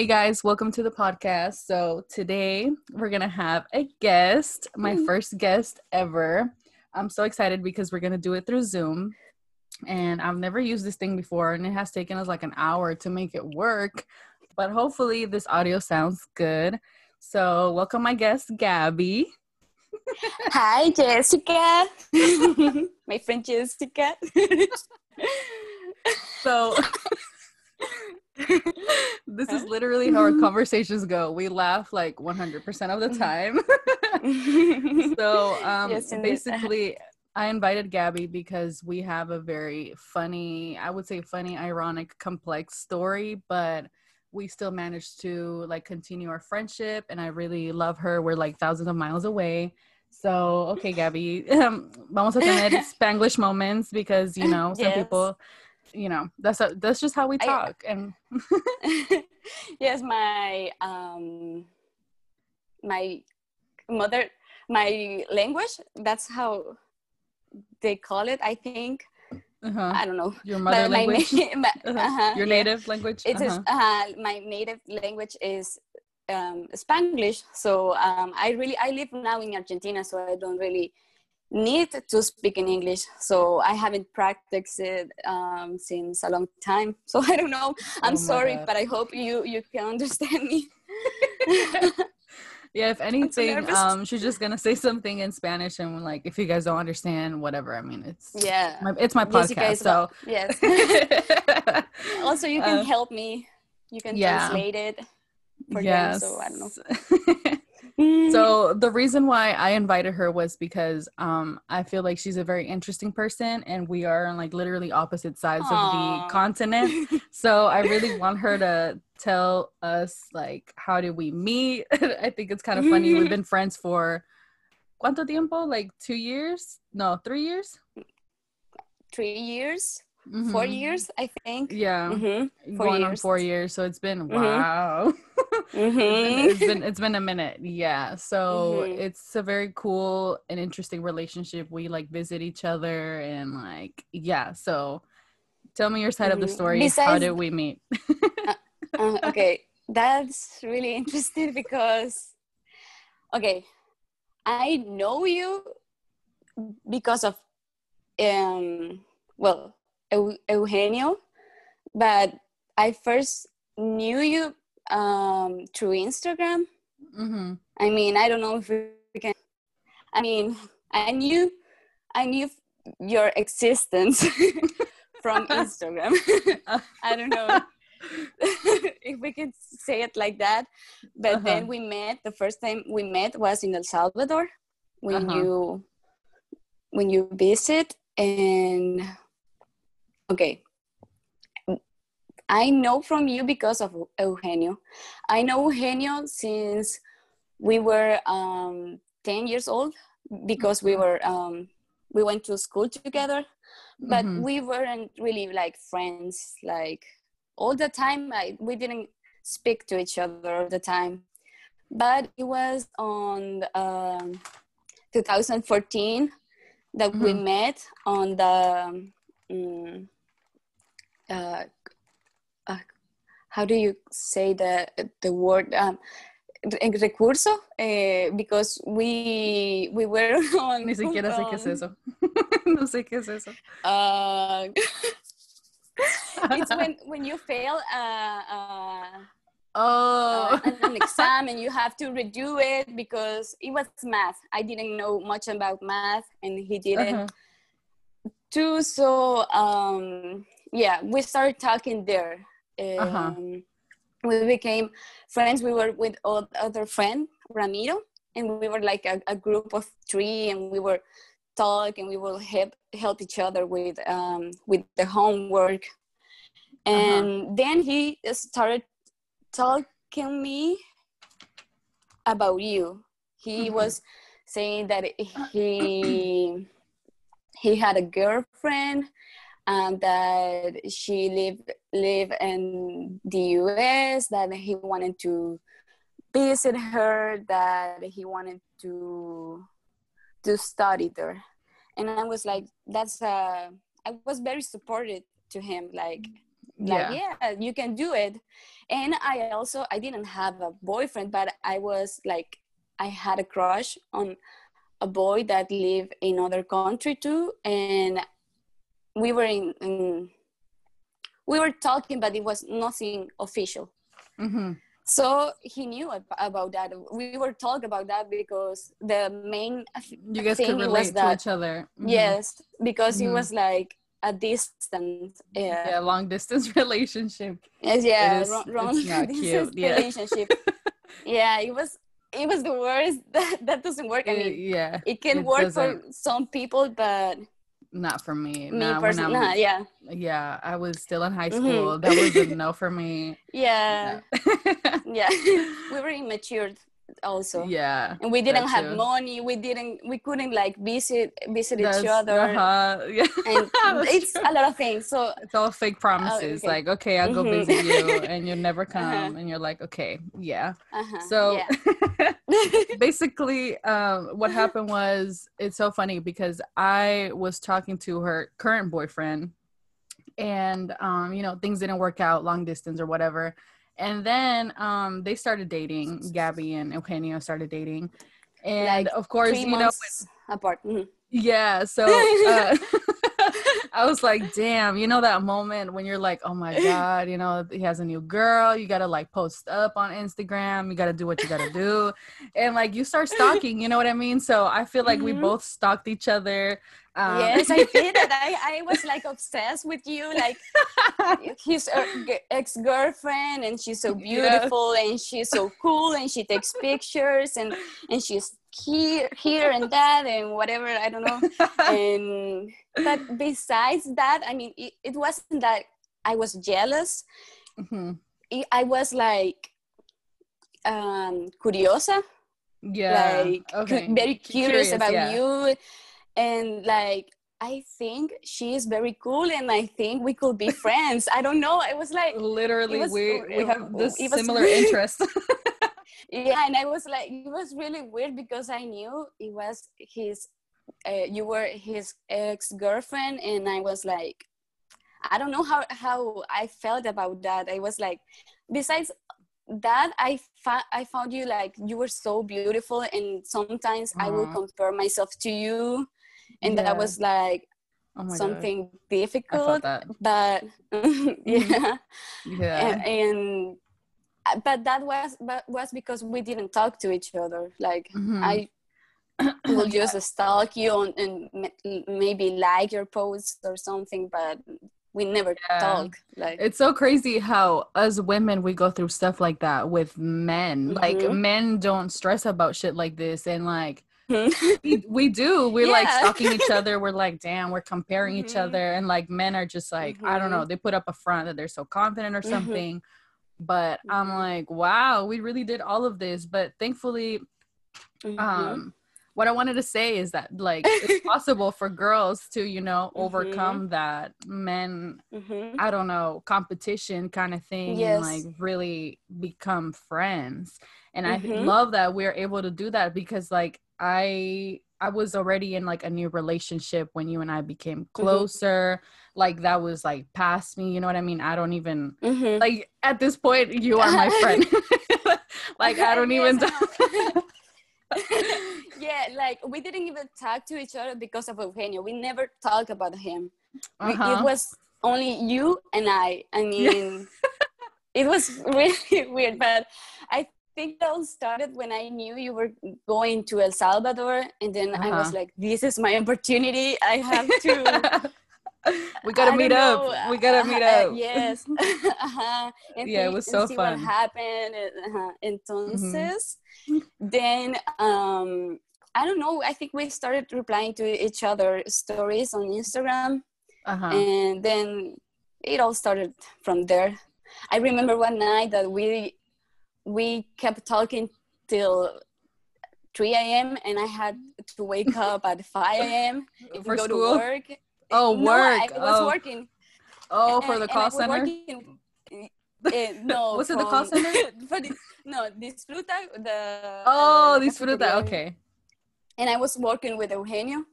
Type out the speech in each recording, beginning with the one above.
Hey guys, welcome to the podcast. So today we're gonna have a guest, my first guest ever. I'm so excited because we're gonna do it through Zoom. And I've never used this thing before, and it has taken us like an hour to make it work. But hopefully, this audio sounds good. So, welcome my guest, Gabby. Hi, Jessica. my friend Jessica. so, this is literally how our conversations go. We laugh like 100% of the time. so, um, yes, basically, I invited Gabby because we have a very funny, I would say funny, ironic, complex story, but we still managed to like continue our friendship and I really love her. We're like thousands of miles away. So, okay, Gabby, um, vamos a tener Spanglish moments because, you know, some yes. people you know that's a, that's just how we talk I, and yes my um my mother my language that's how they call it i think uh-huh. i don't know your mother but language my, uh-huh. uh-huh, your native yeah. language it is, uh-huh. my native language is um, spanglish so um, i really i live now in argentina so i don't really need to speak in English. So I haven't practiced it um, since a long time. So I don't know. I'm oh sorry, God. but I hope you you can understand me. yeah, if anything, um, she's just gonna say something in Spanish, and like, if you guys don't understand, whatever. I mean, it's yeah, my, it's my podcast. So yes. also, you can uh, help me. You can yeah. translate it for yes. them. So I don't know. Mm. So the reason why I invited her was because um, I feel like she's a very interesting person, and we are on like literally opposite sides Aww. of the continent. so I really want her to tell us like how did we meet? I think it's kind of funny. We've been friends for cuánto tiempo? Like two years? No, three years. Three years mm-hmm. four years, I think. Yeah, mm-hmm. going years. on four years. So it's been mm-hmm. wow. Mm-hmm. it's been it's been a minute. Yeah. So mm-hmm. it's a very cool and interesting relationship. We like visit each other and like yeah. So tell me your side of the story. Besides, How did we meet? uh, uh, okay, that's really interesting because okay, I know you because of um well Eugenio, but I first knew you um, through Instagram. Mm-hmm. I mean, I don't know if we can. I mean, I knew, I knew your existence from Instagram. I don't know if we can say it like that. But uh-huh. then we met. The first time we met was in El Salvador when uh-huh. you when you visit and Okay. I know from you because of Eugenio. I know Eugenio since we were um, 10 years old because we were um, we went to school together but mm-hmm. we weren't really like friends like all the time I, we didn't speak to each other all the time but it was on um, 2014 that mm-hmm. we met on the um, uh, uh, how do you say the the word um, recurso? Eh, because we we were on ni siquiera sé qué es eso. No sé qué es eso. Uh, it's when when you fail uh, uh, oh. uh, an exam and you have to redo it because it was math. I didn't know much about math and he didn't uh-huh. too so um yeah we started talking there uh-huh. um, uh-huh. we became friends we were with other friend ramiro and we were like a, a group of three and we were talk and we will help help each other with um, with the homework uh-huh. and uh-huh. then he started talking me about you he mm-hmm. was saying that he he had a girlfriend and that she live live in the US, that he wanted to visit her, that he wanted to to study there. And I was like, that's uh I was very supportive to him, like like yeah. yeah you can do it and i also i didn't have a boyfriend but i was like i had a crush on a boy that lived in other country too and we were in, in we were talking but it was nothing official mm-hmm. so he knew about that we were talking about that because the main you guys could relate that, to each other mm-hmm. yes because mm-hmm. it was like a distance yeah, yeah long distance relationship yes yeah is, long, distance yeah. relationship yeah it was it was the worst that, that doesn't work i mean yeah it can it work doesn't. for some people but not for me. Me nah, personally, nah, yeah. Yeah, I was still in high mm-hmm. school. Mm-hmm. That was a no for me. Yeah. yeah. we were immature also yeah and we didn't have too. money we didn't we couldn't like visit visit That's, each other uh-huh. yeah and it's true. a lot of things so it's all fake promises okay. like okay i'll go mm-hmm. visit you and you'll never uh-huh. come uh-huh. and you're like okay yeah uh-huh. so yeah. basically um, what happened was it's so funny because i was talking to her current boyfriend and um, you know things didn't work out long distance or whatever and then um, they started dating. Gabby and Eugenio started dating, and like of course, you know, apart. Mm-hmm. Yeah, so uh, I was like, damn, you know that moment when you're like, oh my god, you know, he has a new girl. You gotta like post up on Instagram. You gotta do what you gotta do, and like you start stalking. You know what I mean? So I feel like mm-hmm. we both stalked each other. Um, yes, I did it. I, I was like obsessed with you, like his uh, ex girlfriend, and she's so beautiful, yeah. and she's so cool, and she takes pictures, and and she's here, here, and that, and whatever. I don't know. and but besides that, I mean, it, it wasn't that I was jealous. Mm-hmm. It, I was like um curiosa. Yeah. Like okay. cu- very curious, curious about yeah. you and like I think she is very cool, and I think we could be friends. I don't know. I was like, literally, was, we we have this similar interest. yeah, and I was like, it was really weird because I knew it was his. Uh, you were his ex girlfriend, and I was like, I don't know how how I felt about that. I was like, besides that I, fa- I found you like you were so beautiful and sometimes uh-huh. i will compare myself to you and yeah. that was like oh something God. difficult but yeah yeah and, and, but that was but was because we didn't talk to each other like mm-hmm. i will just stalk you on, and maybe like your posts or something but we never yeah. talk like it's so crazy how as women we go through stuff like that with men mm-hmm. like men don't stress about shit like this and like we, we do. We're yeah. like stalking each other. We're like, damn, we're comparing mm-hmm. each other. And like men are just like, mm-hmm. I don't know, mm-hmm. they put up a front that they're so confident or mm-hmm. something. But I'm mm-hmm. like, wow, we really did all of this. But thankfully, um, what I wanted to say is that like it's possible for girls to, you know, overcome that men, I don't know, competition kind of thing yes. and like really become friends. And I love that we're able to do that because like I I was already in like a new relationship when you and I became mm-hmm. closer. Mm-hmm. Like that was like past me, you know what I mean? I don't even mm-hmm. like at this point you are my friend. like I don't even yeah, like we didn't even talk to each other because of Eugenio. We never talked about him. Uh-huh. It was only you and I. I mean, it was really weird, but I think it all started when I knew you were going to El Salvador, and then uh-huh. I was uh-huh. like, "This is my opportunity. I have to." we gotta meet up. We gotta meet uh, up. yes. uh-huh. yeah, it was so see fun. What happened? Uh-huh. Entonces, mm-hmm. then um, I don't know. I think we started replying to each other stories on Instagram, uh-huh. and then it all started from there. I remember one night that we we kept talking till 3 a.m. and I had to wake up at 5 a.m. if for go school? to work. Oh, no, work. I was oh. working. Oh, for the call center? Working, uh, no. Was it the call center? for the, no, disfruta. The, oh, uh, disfruta. Okay. And I was working with Eugenio.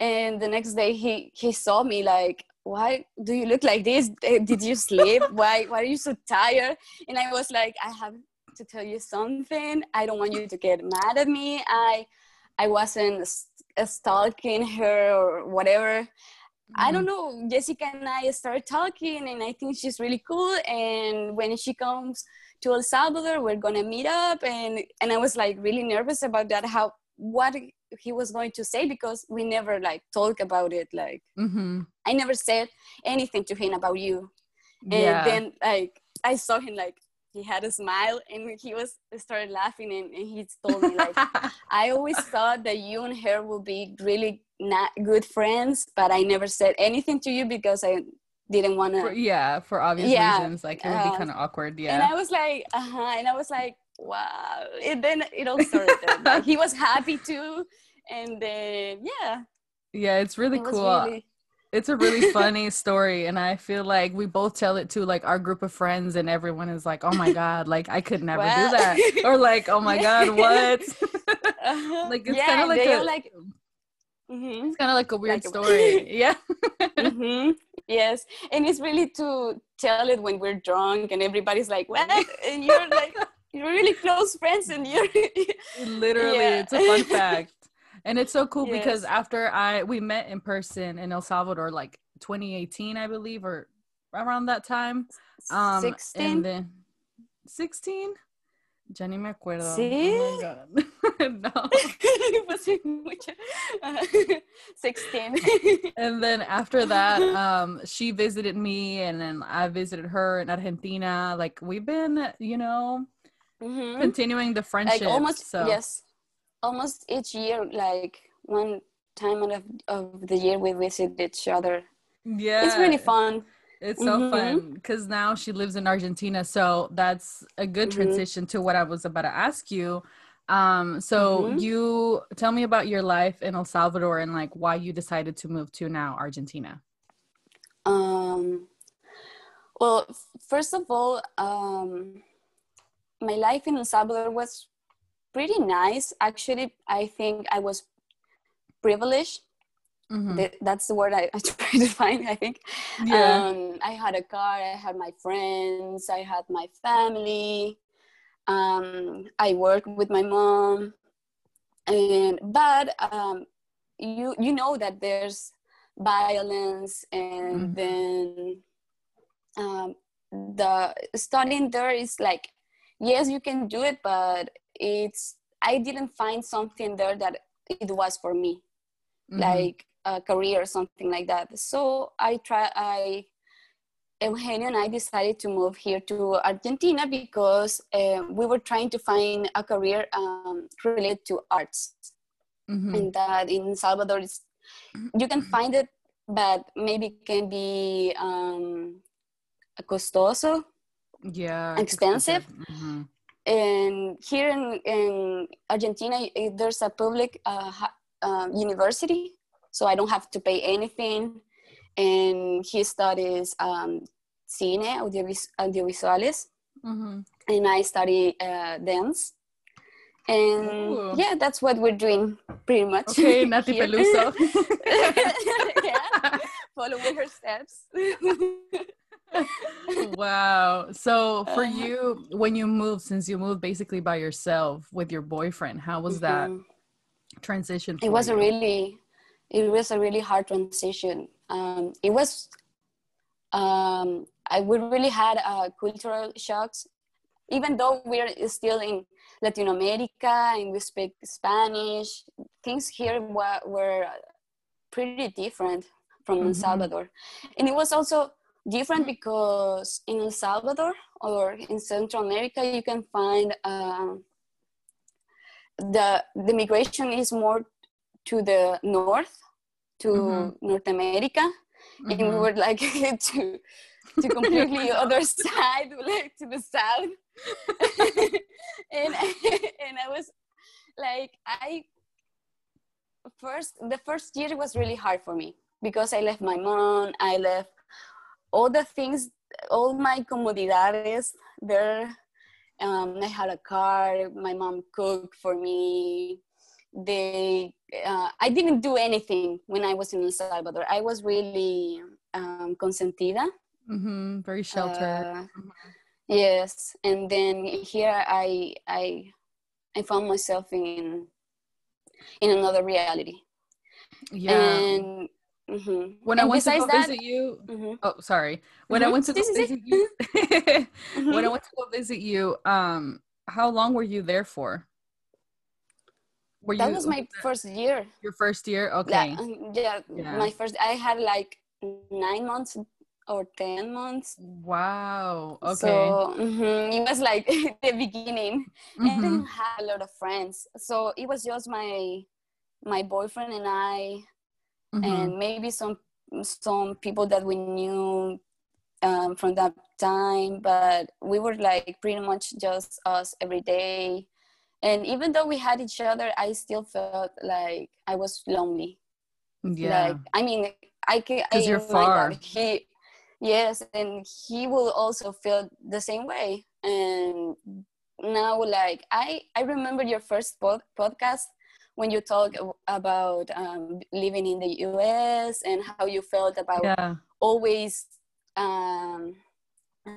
And the next day he, he saw me like why do you look like this eh, did you sleep why why are you so tired and i was like i have to tell you something i don't want you to get mad at me i i wasn't stalking her or whatever I don't mm-hmm. know. Jessica and I started talking, and I think she's really cool. And when she comes to El Salvador, we're gonna meet up. And and I was like really nervous about that. How what he was going to say because we never like talk about it. Like mm-hmm. I never said anything to him about you. And yeah. then like I saw him like he had a smile and he was started laughing and, and he told me like I always thought that you and her would be really not good friends, but I never said anything to you because I didn't want to. Yeah, for obvious yeah, reasons, like it would uh, be kind of awkward. Yeah, and I was like, uh huh, and I was like, wow. And then it all started. like, he was happy too, and then yeah. Yeah, it's really it cool. Really... It's a really funny story, and I feel like we both tell it to like our group of friends, and everyone is like, "Oh my god, like I could never well, do that," or like, "Oh my god, what?" uh-huh. like it's yeah, kind of like a, like Mm-hmm. It's kind of like a weird like story. yeah. mm-hmm. Yes. And it's really to tell it when we're drunk and everybody's like, what? And you're like, you're really close friends and you're. Literally, yeah. it's a fun fact. And it's so cool yes. because after I we met in person in El Salvador like 2018 I believe or around that time um 16 and then 16 Ya ni me acuerdo. ¿Sí? Oh no. 16. and then after that, um, she visited me and then I visited her in Argentina. Like we've been, you know, mm-hmm. continuing the friendship. Like almost, so. yes. Almost each year, like one time of, of the year we visit each other. Yeah. It's really fun. It's so mm-hmm. fun because now she lives in Argentina. So that's a good mm-hmm. transition to what I was about to ask you. Um, so mm-hmm. you tell me about your life in El Salvador and like why you decided to move to now Argentina. Um, well, first of all, um, my life in El Salvador was pretty nice. Actually, I think I was privileged Mm-hmm. That's the word I, I try to find, I think. Yeah. Um, I had a car, I had my friends, I had my family. Um, I worked with my mom. And but um, you you know that there's violence and mm-hmm. then um, the studying there is like yes you can do it but it's i didn't find something there that it was for me mm-hmm. like a career or something like that. So I try I Eugenio and I decided to move here to Argentina because uh, we were trying to find a career um, related to arts, mm-hmm. and that in Salvador is you can find it, but maybe it can be um, costoso, yeah, expensive. Mm-hmm. And here in, in Argentina, there's a public uh, uh, university so I don't have to pay anything. And he studies um, cine, audiovis- audiovisuales, mm-hmm. and I study uh, dance. And Ooh. yeah, that's what we're doing pretty much. Okay, Nati Peluso. yeah, following her steps. wow. So for uh-huh. you, when you moved, since you moved basically by yourself with your boyfriend, how was mm-hmm. that transition? it was you? a really it was a really hard transition. Um, it was, um, I we really had uh, cultural shocks, even though we're still in Latin America and we speak Spanish. Things here were, were pretty different from mm-hmm. El Salvador, and it was also different because in El Salvador or in Central America you can find uh, the the migration is more to the north to mm-hmm. North America, mm-hmm. and we mm-hmm. were like to to completely other side, like to the south, and and I was like I first the first year was really hard for me because I left my mom, I left all the things, all my comodidades there. Um, I had a car. My mom cooked for me they uh, i didn't do anything when i was in el salvador i was really um, consentida. Mm-hmm. Very sheltered. Uh, mm-hmm. Yes, and then here I I I found myself in in another reality. Yeah. And Mm-hmm. When and I went to go that, visit you, mm-hmm. oh sorry. When mm-hmm. I went to go visit you, when I went to go visit you, um, how long were you there for? Were that you, was my first year. Your first year, okay. Yeah, yeah, yeah, my first. I had like nine months or 10 months wow okay so mm-hmm, it was like the beginning mm-hmm. I didn't have a lot of friends so it was just my my boyfriend and i mm-hmm. and maybe some some people that we knew um, from that time but we were like pretty much just us every day. And even though we had each other i still felt like i was lonely. Yeah. Like i mean i can because you're far God, he yes and he will also feel the same way. And now like i i remember your first pod- podcast when you talk about um, living in the us and how you felt about yeah. always um,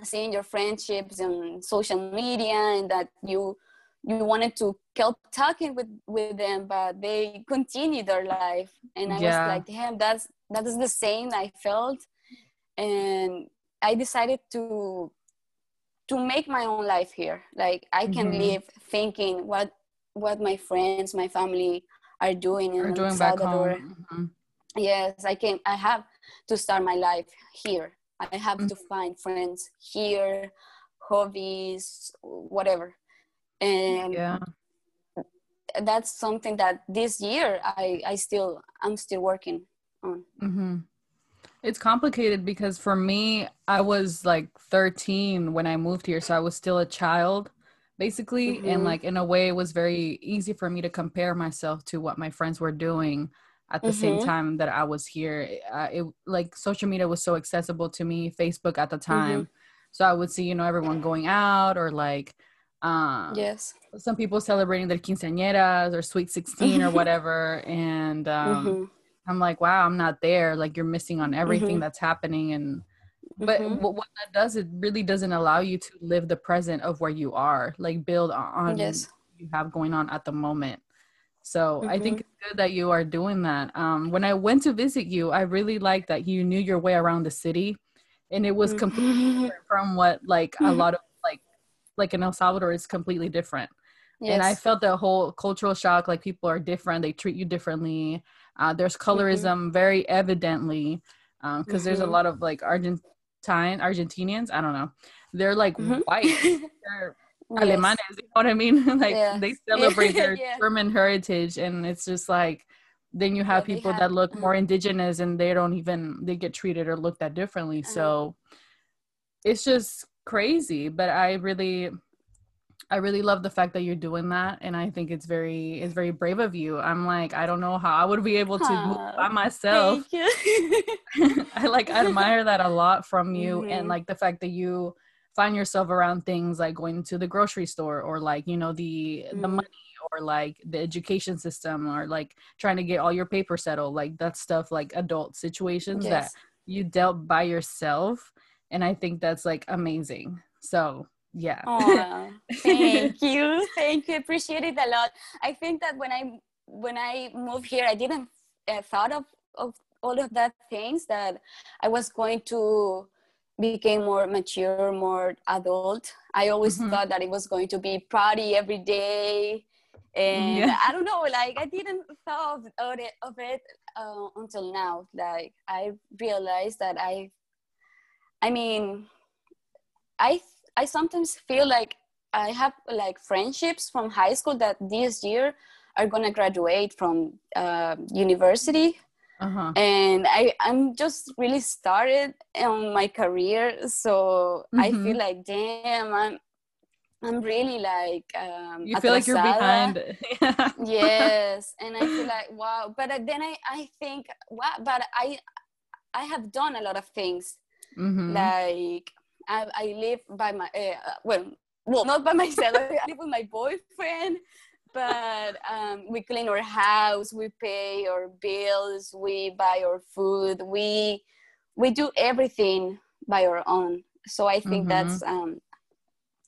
seeing your friendships on social media and that you you wanted to keep talking with with them but they continue their life and i yeah. was like damn that's that is the same i felt and i decided to to make my own life here like i can mm-hmm. live thinking what what my friends my family are doing in doing salvador mm-hmm. yes i can i have to start my life here i have mm-hmm. to find friends here hobbies whatever and yeah that's something that this year i i still i'm still working on mm-hmm. It's complicated because for me, I was like 13 when I moved here, so I was still a child basically mm-hmm. and like in a way it was very easy for me to compare myself to what my friends were doing at the mm-hmm. same time that I was here. Uh, it like social media was so accessible to me, Facebook at the time. Mm-hmm. So I would see, you know, everyone going out or like um yes some people celebrating their quinceañeras or sweet 16 or whatever and um mm-hmm. I'm like, wow, I'm not there. Like you're missing on everything mm-hmm. that's happening. And but mm-hmm. what, that does, it really doesn't allow you to live the present of where you are, like build on yes. you have going on at the moment. So mm-hmm. I think mm-hmm. it's good that you are doing that. Um, when I went to visit you, I really liked that you knew your way around the city, and it was mm-hmm. completely different from what like a lot of like like in El Salvador is completely different. Yes. And I felt the whole cultural shock. Like people are different; they treat you differently. Uh, there's mm-hmm. colorism mm-hmm. very evidently because um, mm-hmm. there's a mm-hmm. lot of like Argentine Argentinians. I don't know. They're like mm-hmm. white. They're yes. alemanes. You know what I mean? like yeah. they celebrate their yeah. German heritage, and it's just like then you have yeah, people have, that look mm-hmm. more indigenous, and they don't even they get treated or looked at differently. Uh-huh. So it's just crazy. But I really I really love the fact that you're doing that, and I think it's very it's very brave of you. I'm like I don't know how I would be able to Aww, move by myself. I like admire that a lot from you, mm-hmm. and like the fact that you find yourself around things like going to the grocery store or like you know the mm-hmm. the money or like the education system or like trying to get all your paper settled like that stuff like adult situations yes. that you dealt by yourself and i think that's like amazing so yeah. Aww, thank you. Thank you. Appreciate it a lot. I think that when i when i moved here i didn't uh, thought of of all of that things that i was going to become more mature more adult. I always mm-hmm. thought that it was going to be party every day. And yeah. i don't know like i didn't thought of it, of it uh, until now. Like i realized that i i mean i I sometimes feel like I have like friendships from high school that this year are gonna graduate from uh, university. Uh-huh. And I, I'm just really started on my career, so mm-hmm. I feel like, damn, I'm, I'm really like. Um, you feel like you're behind. yes, and I feel like wow, but then I, I think wow, but I, I have done a lot of things, mm-hmm. like I, I live by my uh, well, well, not by myself. I live with my boyfriend, but um, we clean our house, we pay our bills, we buy our food, we we do everything by our own so i think mm-hmm. that's um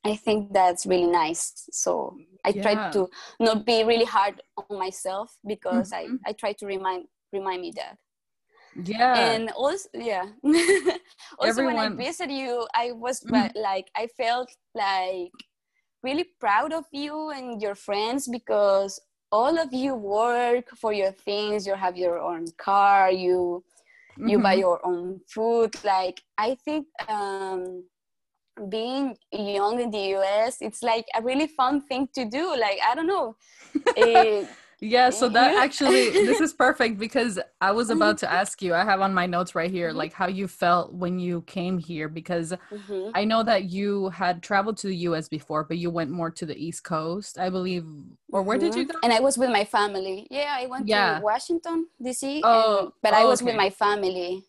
i think that's really nice so i yeah. try to not be really hard on myself because mm-hmm. i i try to remind remind me that yeah and also yeah also Everyone... when i visited you i was mm-hmm. like i felt like really proud of you and your friends because all of you work for your things you have your own car you mm-hmm. you buy mm-hmm. your own food like i think um being young in the us it's like a really fun thing to do like i don't know it, yeah so that actually this is perfect because i was about to ask you i have on my notes right here mm-hmm. like how you felt when you came here because mm-hmm. i know that you had traveled to the us before but you went more to the east coast i believe or where mm-hmm. did you mm-hmm. go and i was with my family yeah i went yeah. to washington dc oh, and, but oh, i was okay. with my family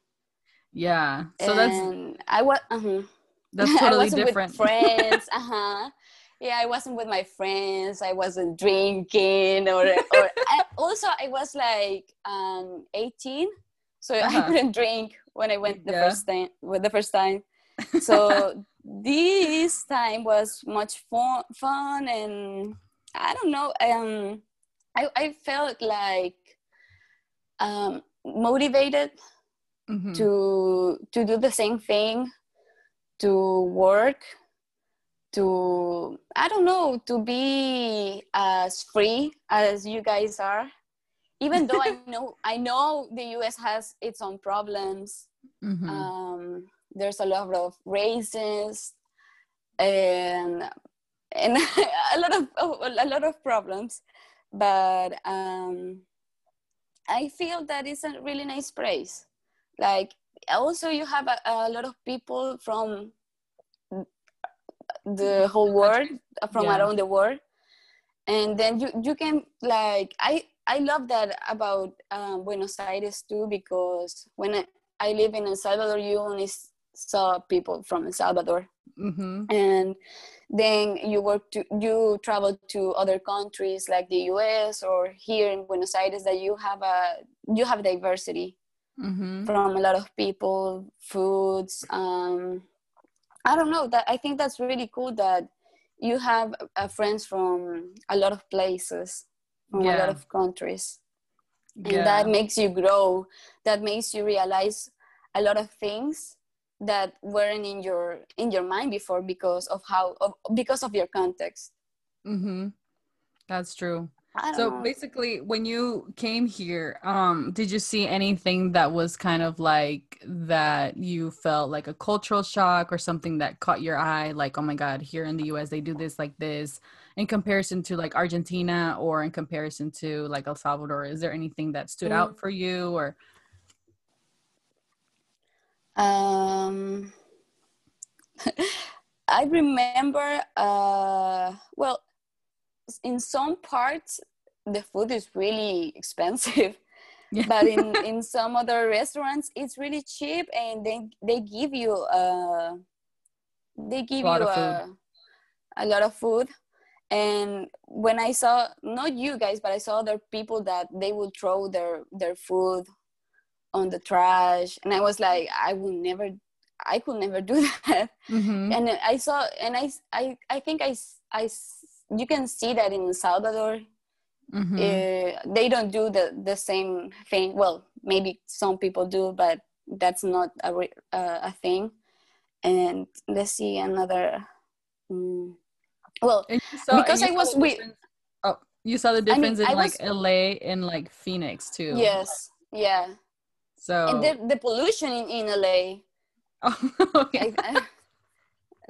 yeah so and that's i was uh-huh. that's totally different friends uh-huh yeah i wasn't with my friends i wasn't drinking or, or I, also i was like um 18 so uh-huh. i couldn't drink when i went the yeah. first time with the first time so this time was much fun fun and i don't know um i, I felt like um motivated mm-hmm. to to do the same thing to work to i don't know to be as free as you guys are. Even though i know i know the us has its own problems. Mm-hmm. um, there's a lot of races and and a lot of a lot of problems. But um, i feel that it's a really nice place. Like also you have a, a lot of people from the whole world from yeah. around the world and then you you can like i i love that about um, buenos aires too because when I, I live in el salvador you only saw people from el salvador mm-hmm. and then you work to you travel to other countries like the us or here in buenos aires that you have a you have diversity mm-hmm. from a lot of people foods um, I don't know that I think that's really cool that you have uh, friends from a lot of places, from yeah. a lot of countries, and yeah. that makes you grow. That makes you realize a lot of things that weren't in your in your mind before because of how of, because of your context. Mm-hmm. That's true so know. basically when you came here um did you see anything that was kind of like that you felt like a cultural shock or something that caught your eye like oh my god here in the US they do this like this in comparison to like Argentina or in comparison to like El Salvador is there anything that stood mm. out for you or um I remember uh well in some parts the food is really expensive yeah. but in in some other restaurants it's really cheap and they they give you uh they give a you a, a lot of food and when i saw not you guys but i saw other people that they would throw their their food on the trash and i was like i will never i could never do that mm-hmm. and i saw and I, I i think i i you can see that in Salvador. Mm-hmm. Uh, they don't do the, the same thing. Well, maybe some people do, but that's not a, uh, a thing. And let's see another. Um, well, saw, because I was with. Oh, you saw the difference I mean, in I like was, LA and like Phoenix too. Yes. Yeah. So. And the, the pollution in, in LA. Oh, okay. I,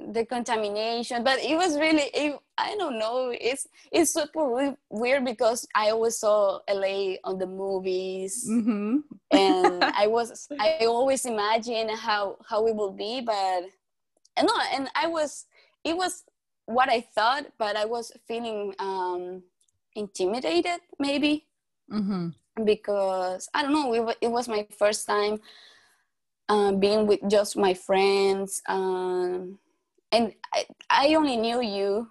the contamination but it was really it, i don't know it's it's super weird because i always saw la on the movies mm-hmm. and i was i always imagine how how it will be but no and i was it was what i thought but i was feeling um intimidated maybe mm-hmm. because i don't know it, it was my first time uh, being with just my friends um and I, I only knew you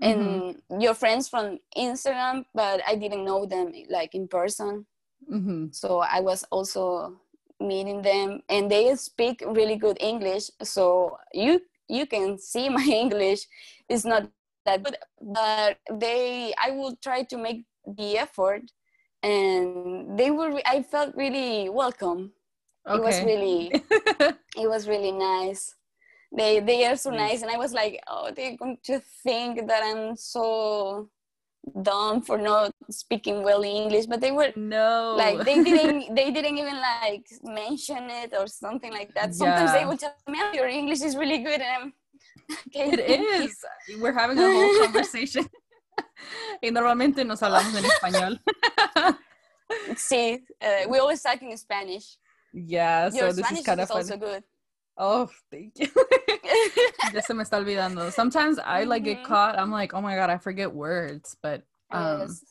and mm-hmm. your friends from Instagram, but I didn't know them like in person. Mm-hmm. So I was also meeting them and they speak really good english so you you can see my english is not that good but they i will try to make the effort and they were i felt really welcome okay. it was really it was really nice they they are so nice and i was like oh they're going to think that i'm so dumb for not speaking well english but they were no like they didn't they didn't even like mention it or something like that. Sometimes yeah. they would tell me oh, your english is really good and i'm okay, it is. We're having a whole conversation. Y normalmente nos hablamos en español. Sí uh, we always talk in spanish. Yeah your so this spanish is kind of also good Oh, thank you. ya se me está olvidando. Sometimes I like get caught. I'm like, oh my god, I forget words. But um, yes.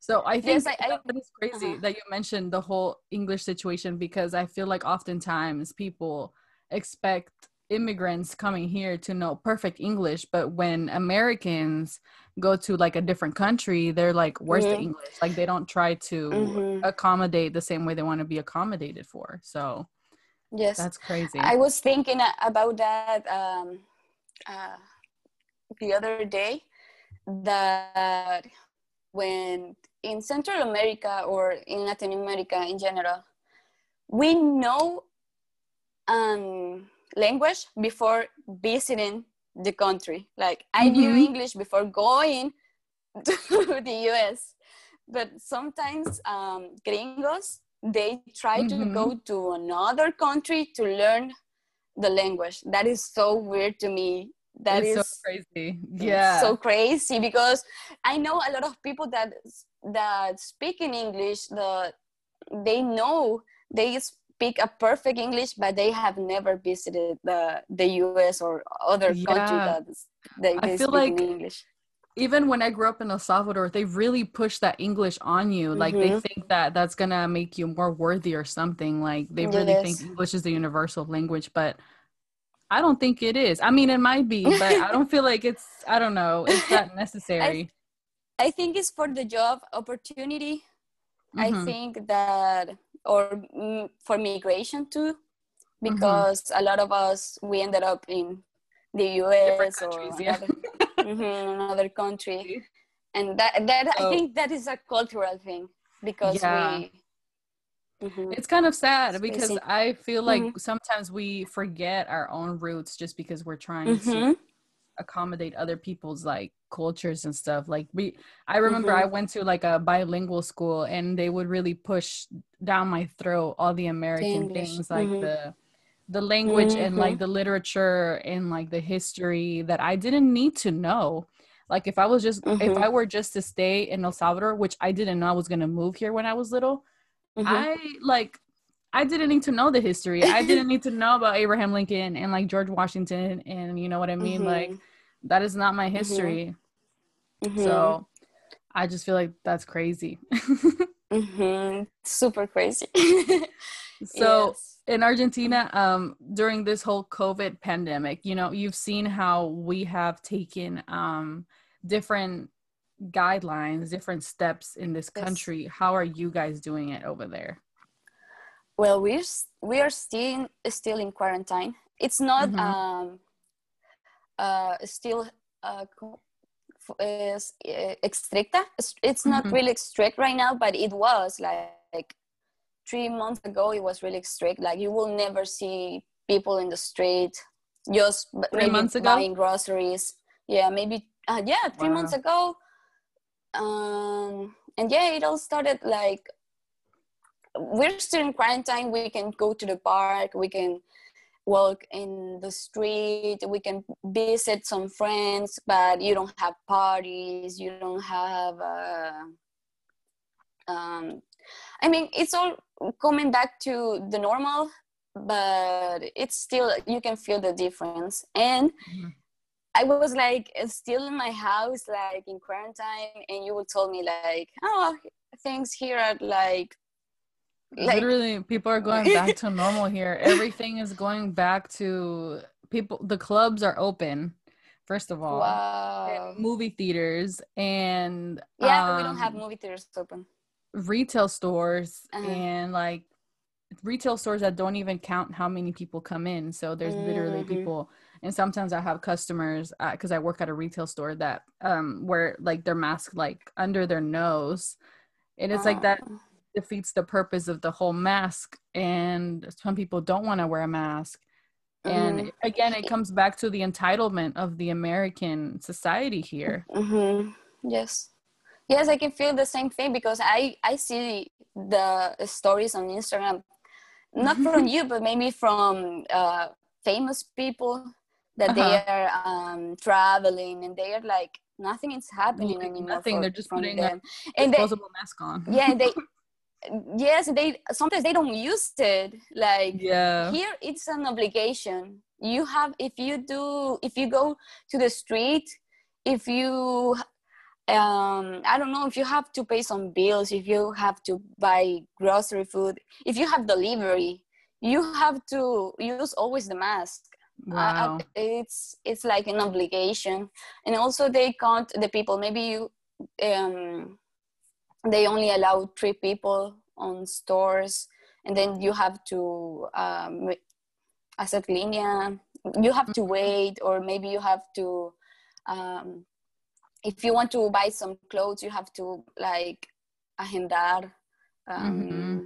so I think yes, I, I, it's crazy uh-huh. that you mentioned the whole English situation because I feel like oftentimes people expect immigrants coming here to know perfect English, but when Americans go to like a different country, they're like, where's mm-hmm. the English? Like they don't try to mm-hmm. accommodate the same way they want to be accommodated for. So Yes, that's crazy. I was thinking about that um, uh, the other day. That when in Central America or in Latin America in general, we know um, language before visiting the country. Like I mm-hmm. knew English before going to the US, but sometimes um, gringos they try mm-hmm. to go to another country to learn the language. That is so weird to me. That it's is so crazy yeah. so crazy because i know a lot of people that that speak in english the they know they speak a perfect english but they have never visited the the us or other yeah. country that they, they I feel speak like english even when I grew up in El Salvador, they really push that English on you. Like mm-hmm. they think that that's gonna make you more worthy or something. Like they really think English is the universal language, but I don't think it is. I mean, it might be, but I don't feel like it's. I don't know. It's that necessary. I, I think it's for the job opportunity. Mm-hmm. I think that, or mm, for migration too, mm-hmm. because mm-hmm. a lot of us we ended up in the U.S. or yeah. mm-hmm, another country and that that i think that is a cultural thing because yeah. we Mm-hmm. It's kind of sad because I feel like mm-hmm. sometimes we forget our own roots just because we're trying mm-hmm. to accommodate other people's like cultures and stuff. Like we I remember I mm-hmm. went to like a bilingual school and they would really push down my throat all the American things like mm-hmm. the the language mm-hmm. and like mm-hmm. the literature and like the history that I didn't need to know. Like if I was just mm-hmm. if I were just to stay in El Salvador, which I didn't know I was gonna move here when I was little, mm-hmm. I like I didn't need to know the history. I didn't need to know about Abraham Lincoln and like George Washington and you know what I mean? Like mm-hmm. that is not my history. Mm-hmm. So I just feel like that's crazy. Super crazy. so yes in Argentina, um, during this whole COVID pandemic, you know, you've seen how we have taken um, different guidelines, different steps in this country. Yes. How are you guys doing it over there? Well, we're we are still still in quarantine. It's not mm-hmm. um, uh, still uh, uh, stricta. It's not mm-hmm. really strict right now, but it was like, like three months ago it was really strict like you will never see people in the street just three maybe months ago? buying groceries yeah maybe uh, yeah three wow. months ago um, and yeah it all started like we're still in quarantine we can go to the park we can walk in the street we can visit some friends but you don't have parties you don't have uh, um, I mean, it's all coming back to the normal, but it's still you can feel the difference. And mm-hmm. I was like still in my house, like in quarantine, and you would tell me like, oh, things here are like like, literally people are going back to normal here everything is going back to people the clubs are open first of all wow. movie theaters and yeah um, we don't have um, movie theaters open retail stores uh-huh. and like retail stores that don't even count how many people come in. So there's mm-hmm. literally people, and sometimes I have customers because uh, I work at a retail store that um where like their mask like under their nose, and it's like that ah. Defeats the purpose of the whole mask. And some people don't want to wear a mask. And mm-hmm. again, it comes back to the entitlement of the American society here. Mm-hmm. Yes, yes, I can feel the same thing because I I see the stories on Instagram not from you, but maybe from uh, famous people that uh-huh. they are um, traveling and they are like nothing is happening anymore. Nothing. For, They're just putting them. a and disposable they, mask on. yeah, they. Yes, they sometimes they don't use it. Like yeah, here it's an obligation. You have if you do if you go to the street, if you um, I don't know if you have to pay some bills, if you have to buy grocery food, if you have delivery, you have to use always the mask. Wow. Uh, it's it's like an obligation, and also they count the people. Maybe you, um, they only allow three people on stores, and then you have to um, as a linea, you have to wait, or maybe you have to um, if you want to buy some clothes you have to like agendar um, mm-hmm.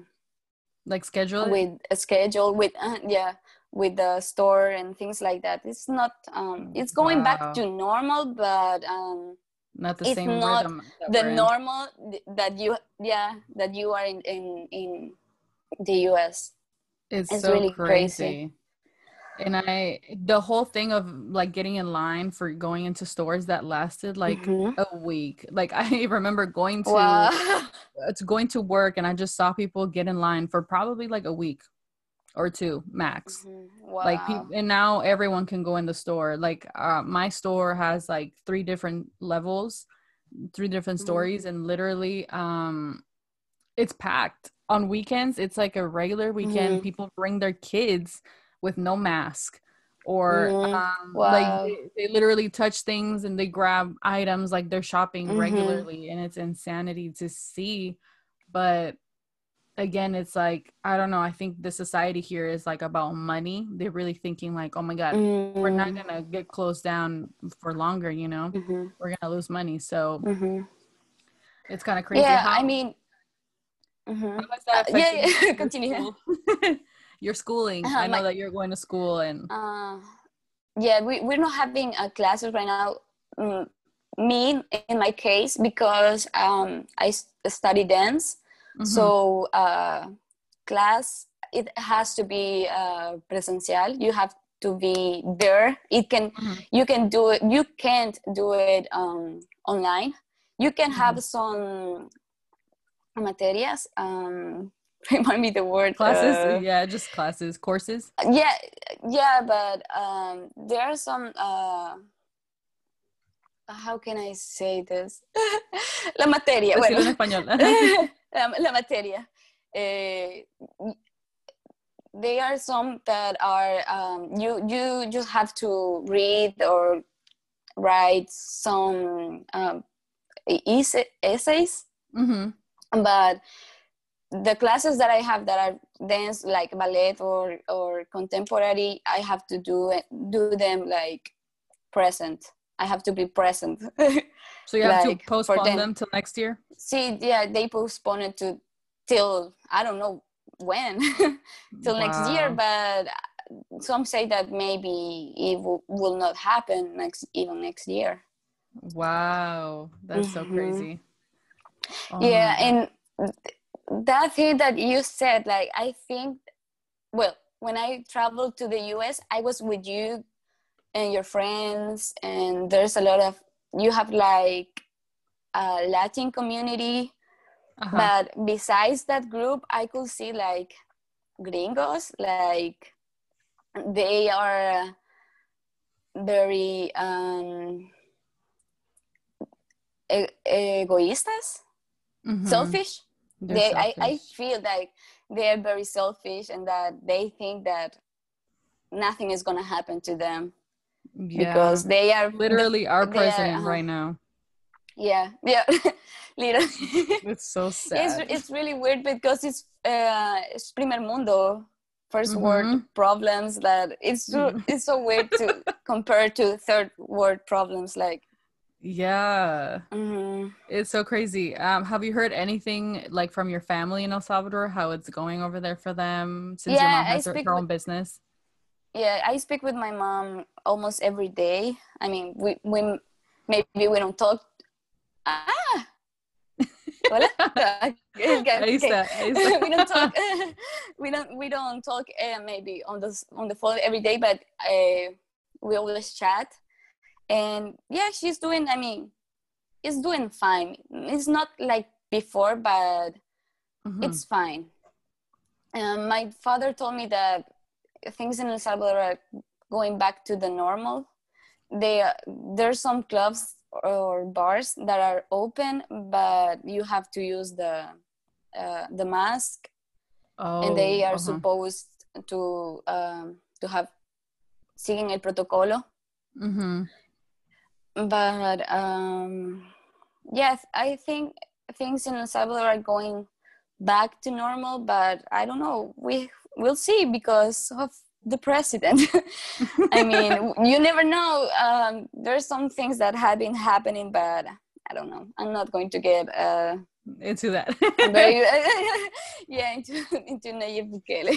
like schedule with a schedule with uh, yeah with the store and things like that it's not um it's going wow. back to normal but um not the it's same not the normal that you yeah that you are in in, in the us it's, it's so really crazy. crazy and i the whole thing of like getting in line for going into stores that lasted like mm-hmm. a week like i remember going to wow. it's going to work and i just saw people get in line for probably like a week or two max mm-hmm. wow. like and now everyone can go in the store like uh, my store has like three different levels three different mm-hmm. stories and literally um it's packed on weekends it's like a regular weekend mm-hmm. people bring their kids with no mask or mm, um, wow. like they, they, literally touch things and they grab items like they're shopping mm-hmm. regularly and it's insanity to see but again it's like i don't know i think the society here is like about money they're really thinking like oh my god mm. we're not mm. gonna get closed down for longer you know mm-hmm. we're gonna lose money so mm-hmm. it's kind of crazy yeah How, i mean mm-hmm. uh, yeah, yeah. continue your schooling. Uh, I know my, that you're going to school and. Uh, yeah, we we're not having a classes right now. Mm, me in my case because um, I study dance, mm-hmm. so uh, class it has to be uh, presential. You have to be there. It can mm-hmm. you can do it. You can't do it um, online. You can have mm-hmm. some materias. Um, remind me the word classes uh, yeah just classes courses yeah yeah but um there are some uh how can i say this la materia bueno. en español la, la materia eh, there are some that are um, you you just have to read or write some um, essays mm-hmm. but the classes that I have that are dance like ballet or or contemporary, I have to do do them like present. I have to be present. so you have like, to postpone them. them till next year. See, yeah, they postpone it to till I don't know when till wow. next year, but some say that maybe it w- will not happen next even next year. Wow, that's mm-hmm. so crazy. Oh yeah, and that thing that you said, like I think, well, when I traveled to the US, I was with you and your friends, and there's a lot of you have like a Latin community, uh-huh. but besides that group, I could see like gringos, like they are very um, e- egoistas, mm-hmm. selfish they I, I feel like they're very selfish and that they think that nothing is going to happen to them yeah. because they are literally our president are, right now Yeah, yeah, literally. It's so sad. It's, it's really weird because it's uh, it's primer mundo, 1st mm-hmm. world problems that it's so, it's so weird to compare to third world problems like yeah mm-hmm. it's so crazy um have you heard anything like from your family in el salvador how it's going over there for them since yeah, your mom has her, her own business yeah i speak with my mom almost every day i mean we, we maybe we don't talk ah Hola. okay. we don't talk. we don't. We don't talk. Uh, maybe on the on the phone every day, but uh, we always chat and yeah she's doing i mean it's doing fine it's not like before but mm-hmm. it's fine um, my father told me that things in el salvador are going back to the normal they there's some clubs or bars that are open but you have to use the uh, the mask oh, and they are uh-huh. supposed to um, to have siguen el protocolo mm-hmm but um, yes, I think things in El Salvador are going back to normal, but I don't know. We will see because of the president. I mean, you never know. Um, there's some things that have been happening, but I don't know. I'm not going to get uh, into that. very, yeah, into into Nayib Bukele.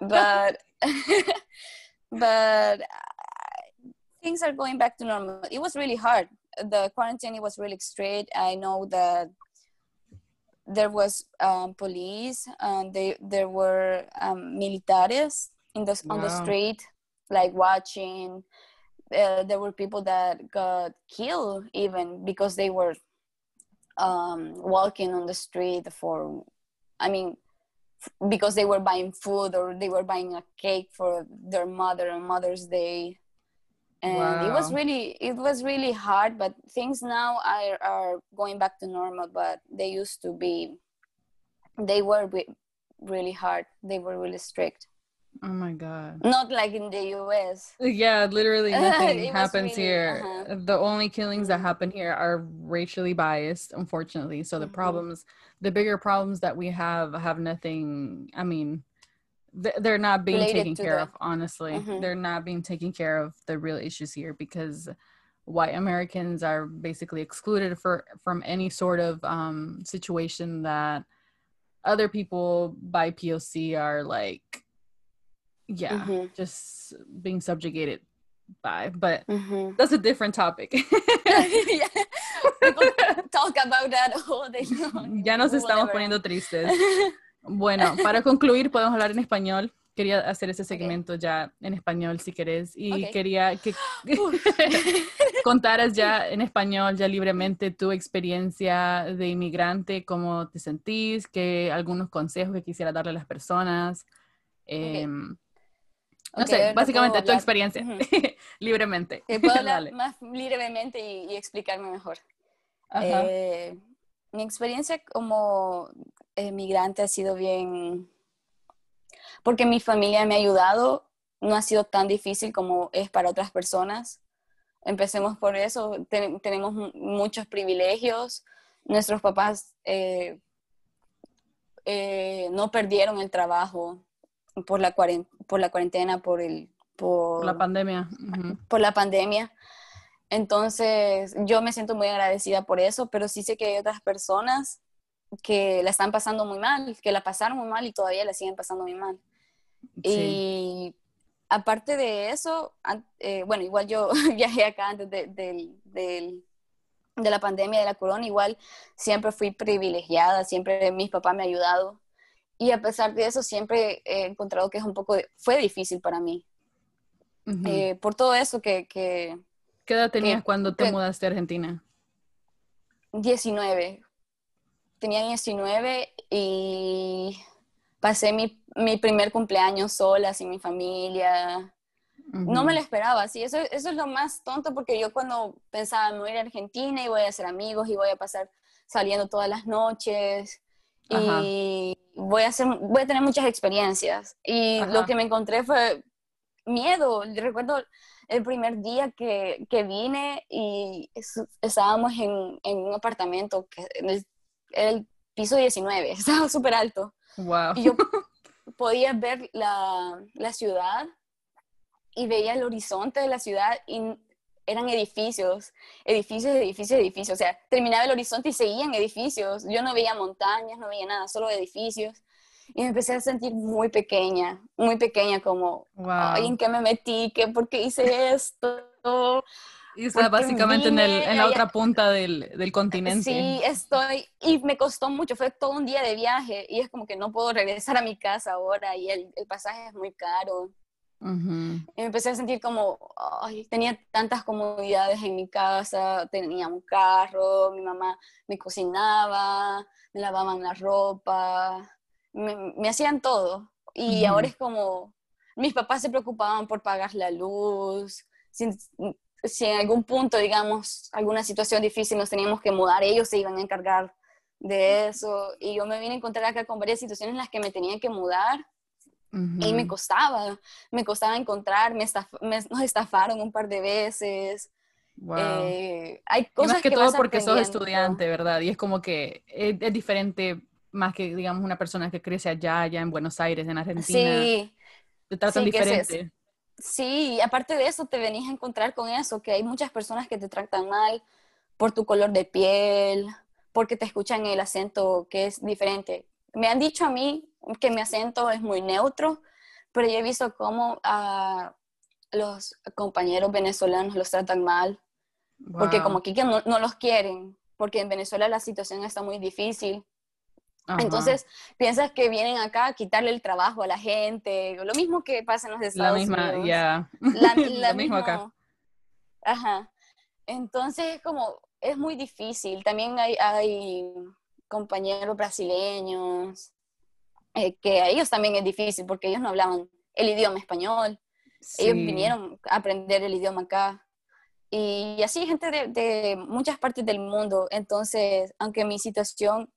but but things are going back to normal. It was really hard. The quarantine it was really strict. I know that there was um, police and they there were um, militares in the wow. on the street, like watching. Uh, there were people that got killed even because they were um, walking on the street for, I mean, because they were buying food or they were buying a cake for their mother on Mother's Day and wow. it was really it was really hard but things now are, are going back to normal but they used to be they were really hard they were really strict oh my god not like in the us yeah literally nothing happens really, here uh-huh. the only killings that happen here are racially biased unfortunately so the mm-hmm. problems the bigger problems that we have have nothing i mean they're not being taken care the... of honestly mm-hmm. they're not being taken care of the real issues here because white americans are basically excluded for from any sort of um, situation that other people by poc are like yeah mm-hmm. just being subjugated by but mm-hmm. that's a different topic yeah. talk about that all day long. ya nos estamos poniendo tristes Bueno, para concluir, podemos hablar en español. Quería hacer ese segmento ya en español, si querés. Y quería que contaras ya en español, ya libremente, tu experiencia de inmigrante, cómo te sentís, que algunos consejos que quisiera darle a las personas. Em, no sé, básicamente tu experiencia, libremente. puedo hablar más libremente y, explicarme mejor. Eh, mi experiencia como emigrante ha sido bien, porque mi familia me ha ayudado, no ha sido tan difícil como es para otras personas. Empecemos por eso, tenemos muchos privilegios, nuestros papás eh, eh, no perdieron el trabajo por la, por la cuarentena, por, el, por, la pandemia. Por la pandemia. Entonces, yo me siento muy agradecida por eso, pero sí sé que hay otras personas que la están pasando muy mal, que la pasaron muy mal y todavía la siguen pasando muy mal. Y aparte de eso, eh, bueno, igual yo viajé acá antes de, de, la pandemia de la corona, igual siempre fui privilegiada, siempre mis papás me han ayudado. Y a pesar de eso, siempre he encontrado que es un poco, fue difícil para mí. Eh, por todo eso que, que... ¿Qué edad tenías cuando te mudaste a Argentina? 19 tenía 19 y pasé mi, mi, primer cumpleaños sola, sin mi familia. No me lo esperaba, sí, eso, eso es lo más tonto porque yo cuando pensaba, me voy a ir a Argentina y voy a hacer amigos y voy a pasar saliendo todas las noches y voy a, hacer, voy a tener muchas experiencias. Y lo que me encontré fue miedo. Recuerdo el primer día que, que vine y estábamos en, en, un apartamento que en el, piso 19, estaba súper alto. Wow. Y yo podía ver la, la ciudad y veía el horizonte de la ciudad y eran edificios, edificios, edificios, edificios. O sea, terminaba el horizonte y seguían edificios. Yo no veía montañas, no veía nada, solo edificios. Y me empecé a sentir muy pequeña, muy pequeña, como, ay, ¿en qué me metí? ¿Qué, ¿Por qué hice esto? Y está básicamente en, el, en, la otra punta del, del, continente. Sí, estoy, y me costó mucho, fue todo un día de viaje, y es como que no puedo regresar a mi casa ahora, y el, el pasaje es muy caro. Y me empecé a sentir como, ay, tenía tantas comodidades en mi casa, tenía un carro, mi mamá me cocinaba, me lavaban la ropa, me, hacían todo. Y ahora es como, mis papás se preocupaban por pagar la luz, si, si en algún punto, digamos, alguna situación difícil nos teníamos que mudar, ellos se iban a encargar de eso. Y yo me vine a encontrar acá con varias situaciones en las que me tenían que mudar y me costaba, me costaba encontrar, me, nos estafaron un par de veces. Eh, hay cosas más que, todo porque sos estudiante, ¿verdad? Y es como que es, diferente más que, digamos, una persona que crece allá, allá en Buenos Aires, en Argentina. Sí. Te tratan diferente. Sí, y aparte de eso te venís a encontrar con eso, que hay muchas personas que te tratan mal por tu color de piel, porque te escuchan el acento que es diferente. Me han dicho a mí que mi acento es muy neutro, pero yo he visto cómo a los compañeros venezolanos los tratan mal, porque como que no, no, los quieren, porque en Venezuela la situación está muy difícil. Entonces, piensas que vienen acá a quitarle el trabajo a la gente, lo mismo que pasa en los Estados la misma, Unidos. Ya. La, misma acá. Ajá. Entonces, como, es muy difícil. También hay, hay compañeros brasileños, eh, que a ellos también es difícil porque ellos no hablaban el idioma español. Ellos vinieron a aprender el idioma acá. Y así gente de, muchas partes del mundo. Entonces, aunque mi situación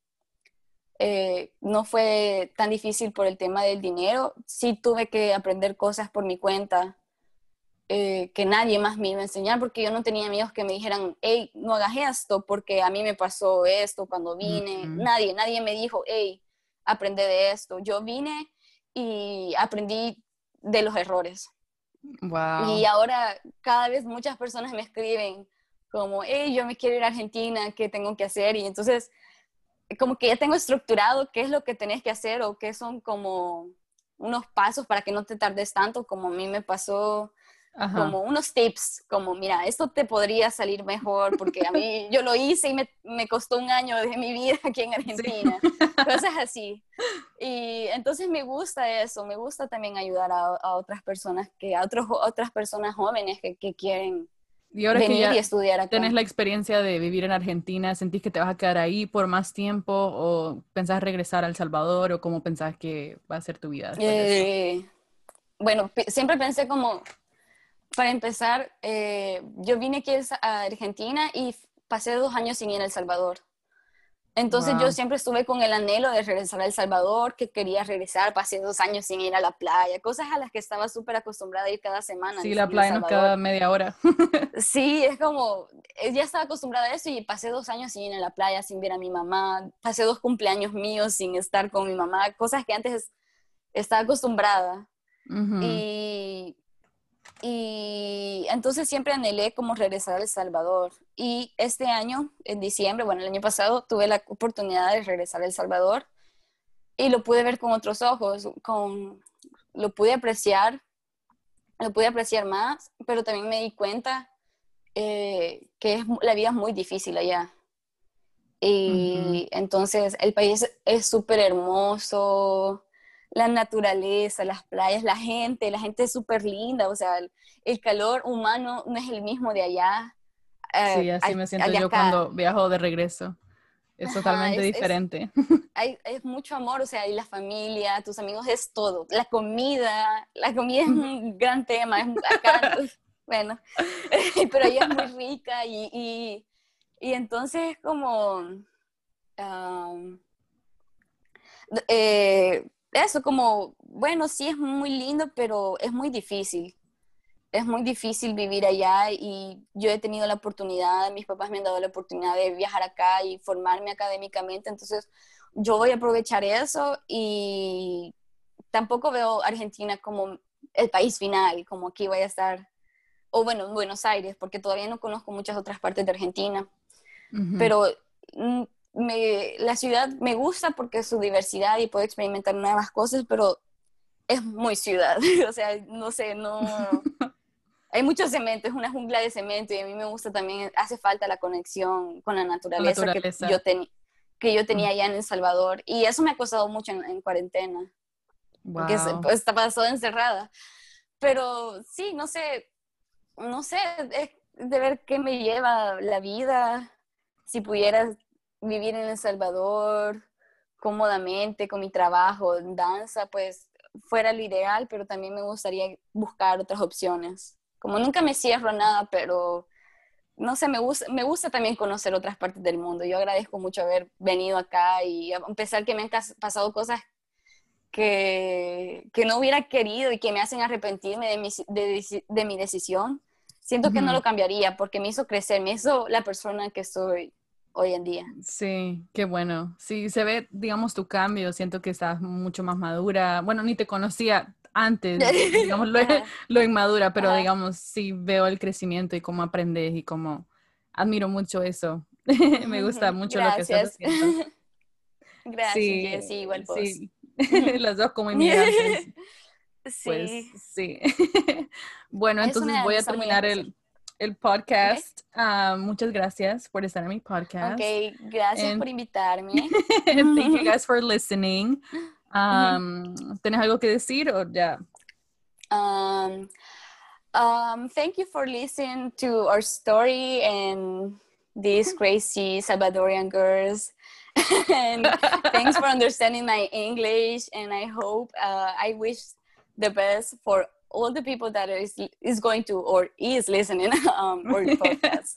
eh, no fue tan difícil por el tema del dinero, sí tuve que aprender cosas por mi cuenta eh, que nadie más me iba a enseñar porque yo no tenía amigos que me dijeran, hey, no hagas esto porque a mí me pasó esto cuando vine. Nadie, nadie me dijo, hey, aprende de esto. Yo vine y aprendí de los errores. Y ahora cada vez muchas personas me escriben como, hey, yo me quiero ir a Argentina, ¿qué tengo que hacer? Y entonces, como que ya tengo estructurado qué es lo que tenés que hacer o qué son como unos pasos para que no te tardes tanto como a mí me pasó como unos tips, como mira, esto te podría salir mejor, porque a mí yo lo hice y me, me costó un año de mi vida aquí en Argentina, cosas así. Y entonces me gusta eso, me gusta también ayudar a, a otras personas, que a otros, otras personas jóvenes que, que quieren y ahora venir que ya y estudiar acá. ¿Tenés la experiencia de vivir en Argentina? ¿Sentís que te vas a quedar ahí por más tiempo o pensás regresar a El Salvador o cómo pensás que va a ser tu vida? Eh, bueno, siempre pensé como para empezar, eh, yo vine aquí a Argentina y pasé dos años sin ir a El Salvador. Entonces yo siempre estuve con el anhelo de regresar a El Salvador, que quería regresar, pasé dos años sin ir a la playa, cosas a las que estaba súper acostumbrada a ir cada semana. Sí, la playa cada media hora. sí, es como, eh, ya estaba acostumbrada a eso y pasé dos años sin ir a la playa, sin ver a mi mamá, pasé dos cumpleaños míos sin estar con mi mamá, cosas que antes estaba acostumbrada. Y y entonces siempre anhelé como regresar a El Salvador. Y este año, en diciembre, bueno, el año pasado, tuve la oportunidad de regresar a El Salvador y lo pude ver con otros ojos, con, lo pude apreciar, lo pude apreciar más, pero también me di cuenta eh, que es, la vida es muy difícil allá. Y entonces el país es súper hermoso, la naturaleza, las playas, la gente, la gente es súper linda, o sea, el, calor humano no es el mismo de allá. Eh, sí, así me siento yo cuando viajo de regreso. Es totalmente diferente. hay, es mucho amor, o sea, y la familia, tus amigos, es todo. La comida, la comida es un gran tema, es acá, bueno, pero ella es muy rica y, y, y entonces como... eh, eso como, bueno, sí es muy lindo, pero es muy difícil. es muy difícil vivir allá y yo he tenido la oportunidad, mis papás me han dado la oportunidad de viajar acá y formarme académicamente, entonces yo voy a aprovechar eso y tampoco veo Argentina como el país final, como aquí voy a estar, o bueno, en Buenos Aires, porque todavía no conozco muchas otras partes de Argentina, pero mm, me, la ciudad me gusta porque es su diversidad y puedo experimentar nuevas cosas, pero es muy ciudad, o sea, no sé, no... Hay mucho cemento, es una jungla de cemento y a mí me gusta también, hace falta la conexión con la naturaleza, Que, yo que yo tenía allá en El Salvador y eso me ha costado mucho en, cuarentena, porque pues, está pasado encerrada. Pero sí, no sé, no sé, es de ver qué me lleva la vida, si pudiera vivir en El Salvador cómodamente con mi trabajo danza, pues fuera lo ideal, pero también me gustaría buscar otras opciones. Como nunca me cierro nada, pero no sé, me gusta, me gusta también conocer otras partes del mundo. Yo agradezco mucho haber venido acá y a pesar que me han pasado cosas que, que no hubiera querido y que me hacen arrepentirme de mi, de, de mi decisión, siento que no lo cambiaría porque me hizo crecer, me hizo la persona que soy hoy en día. Sí, qué bueno. Sí, se ve, digamos, tu cambio. Siento que estás mucho más madura. Bueno, ni te conocía antes, digamos, lo, lo, inmadura, pero digamos, sí veo el crecimiento y cómo aprendes y cómo admiro mucho eso. Me gusta mucho lo que estás haciendo. Gracias, sí, igual vos. Sí, las dos como inmigrantes. Pues, sí. sí. bueno, entonces voy a terminar el, el podcast. Uh, muchas gracias por estar en mi podcast. Ok, gracias And por invitarme. thank you guys for listening. Um, ¿Tienes algo que decir o ya? Um, um, thank you for listening to our story and these crazy Salvadorian girls. and thanks for understanding my English. And I hope, uh, I wish the best for all the people that is is going to or is listening um, our podcast.